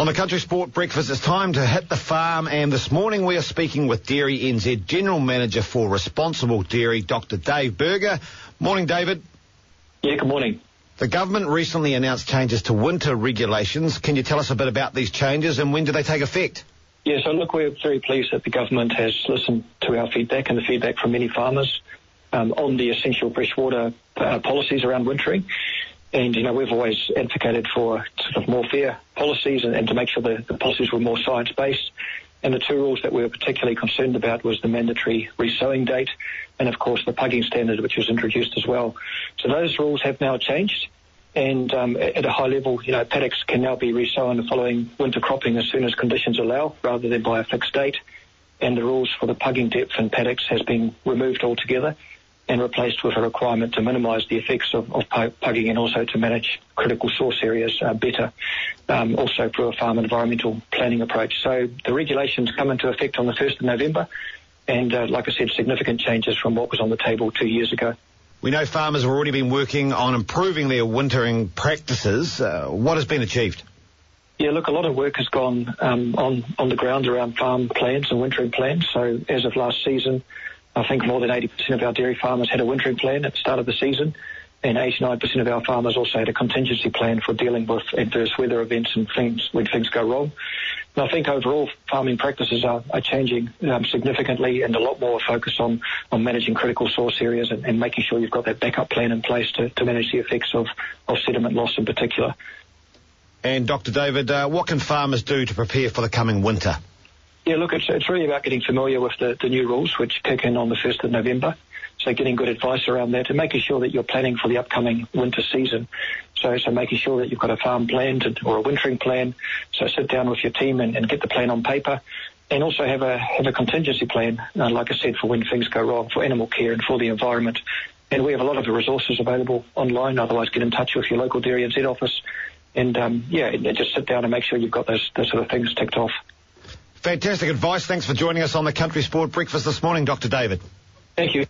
On the Country Sport Breakfast, it's time to hit the farm, and this morning we are speaking with Dairy NZ General Manager for Responsible Dairy, Dr. Dave Burger. Morning, David. Yeah, good morning. The government recently announced changes to winter regulations. Can you tell us a bit about these changes and when do they take effect? Yeah, so look, we're very pleased that the government has listened to our feedback and the feedback from many farmers um, on the essential freshwater uh, policies around wintering. And, you know, we've always advocated for sort of more fair policies and, and to make sure the policies were more science-based. And the two rules that we were particularly concerned about was the mandatory resowing date and, of course, the pugging standard, which was introduced as well. So those rules have now changed. And um, at a high level, you know, paddocks can now be resown following winter cropping as soon as conditions allow, rather than by a fixed date. And the rules for the pugging depth in paddocks has been removed altogether and replaced with a requirement to minimise the effects of, of, pugging and also to manage critical source areas uh, better, um, also through a farm environmental planning approach. So the regulations come into effect on the 1st of November, and uh, like I said, significant changes from what was on the table two years ago. We know farmers have already been working on improving their wintering practices. Uh, what has been achieved? Yeah, look, a lot of work has gone um, on on the ground around farm plans and wintering plans. So as of last season, I think more than 80% of our dairy farmers had a wintering plan at the start of the season, and 89% of our farmers also had a contingency plan for dealing with adverse weather events and things when things go wrong. And I think overall farming practices are, are changing um, significantly and a lot more focus on, on managing critical source areas and, and making sure you've got that backup plan in place to, to manage the effects of, of sediment loss in particular. And Dr. David, uh, what can farmers do to prepare for the coming winter? Yeah, look, it's, it's really about getting familiar with the, the new rules, which kick in on the 1st of November. So getting good advice around that and making sure that you're planning for the upcoming winter season. So, so making sure that you've got a farm plan to, or a wintering plan. So sit down with your team and, and get the plan on paper and also have a have a contingency plan, uh, like I said, for when things go wrong, for animal care and for the environment. And we have a lot of the resources available online. Otherwise, get in touch with your local Dairy NZ office, and um, yeah, and just sit down and make sure you've got those those sort of things ticked off. Fantastic advice. Thanks for joining us on the Country Sport Breakfast this morning, Dr. David. Thank you.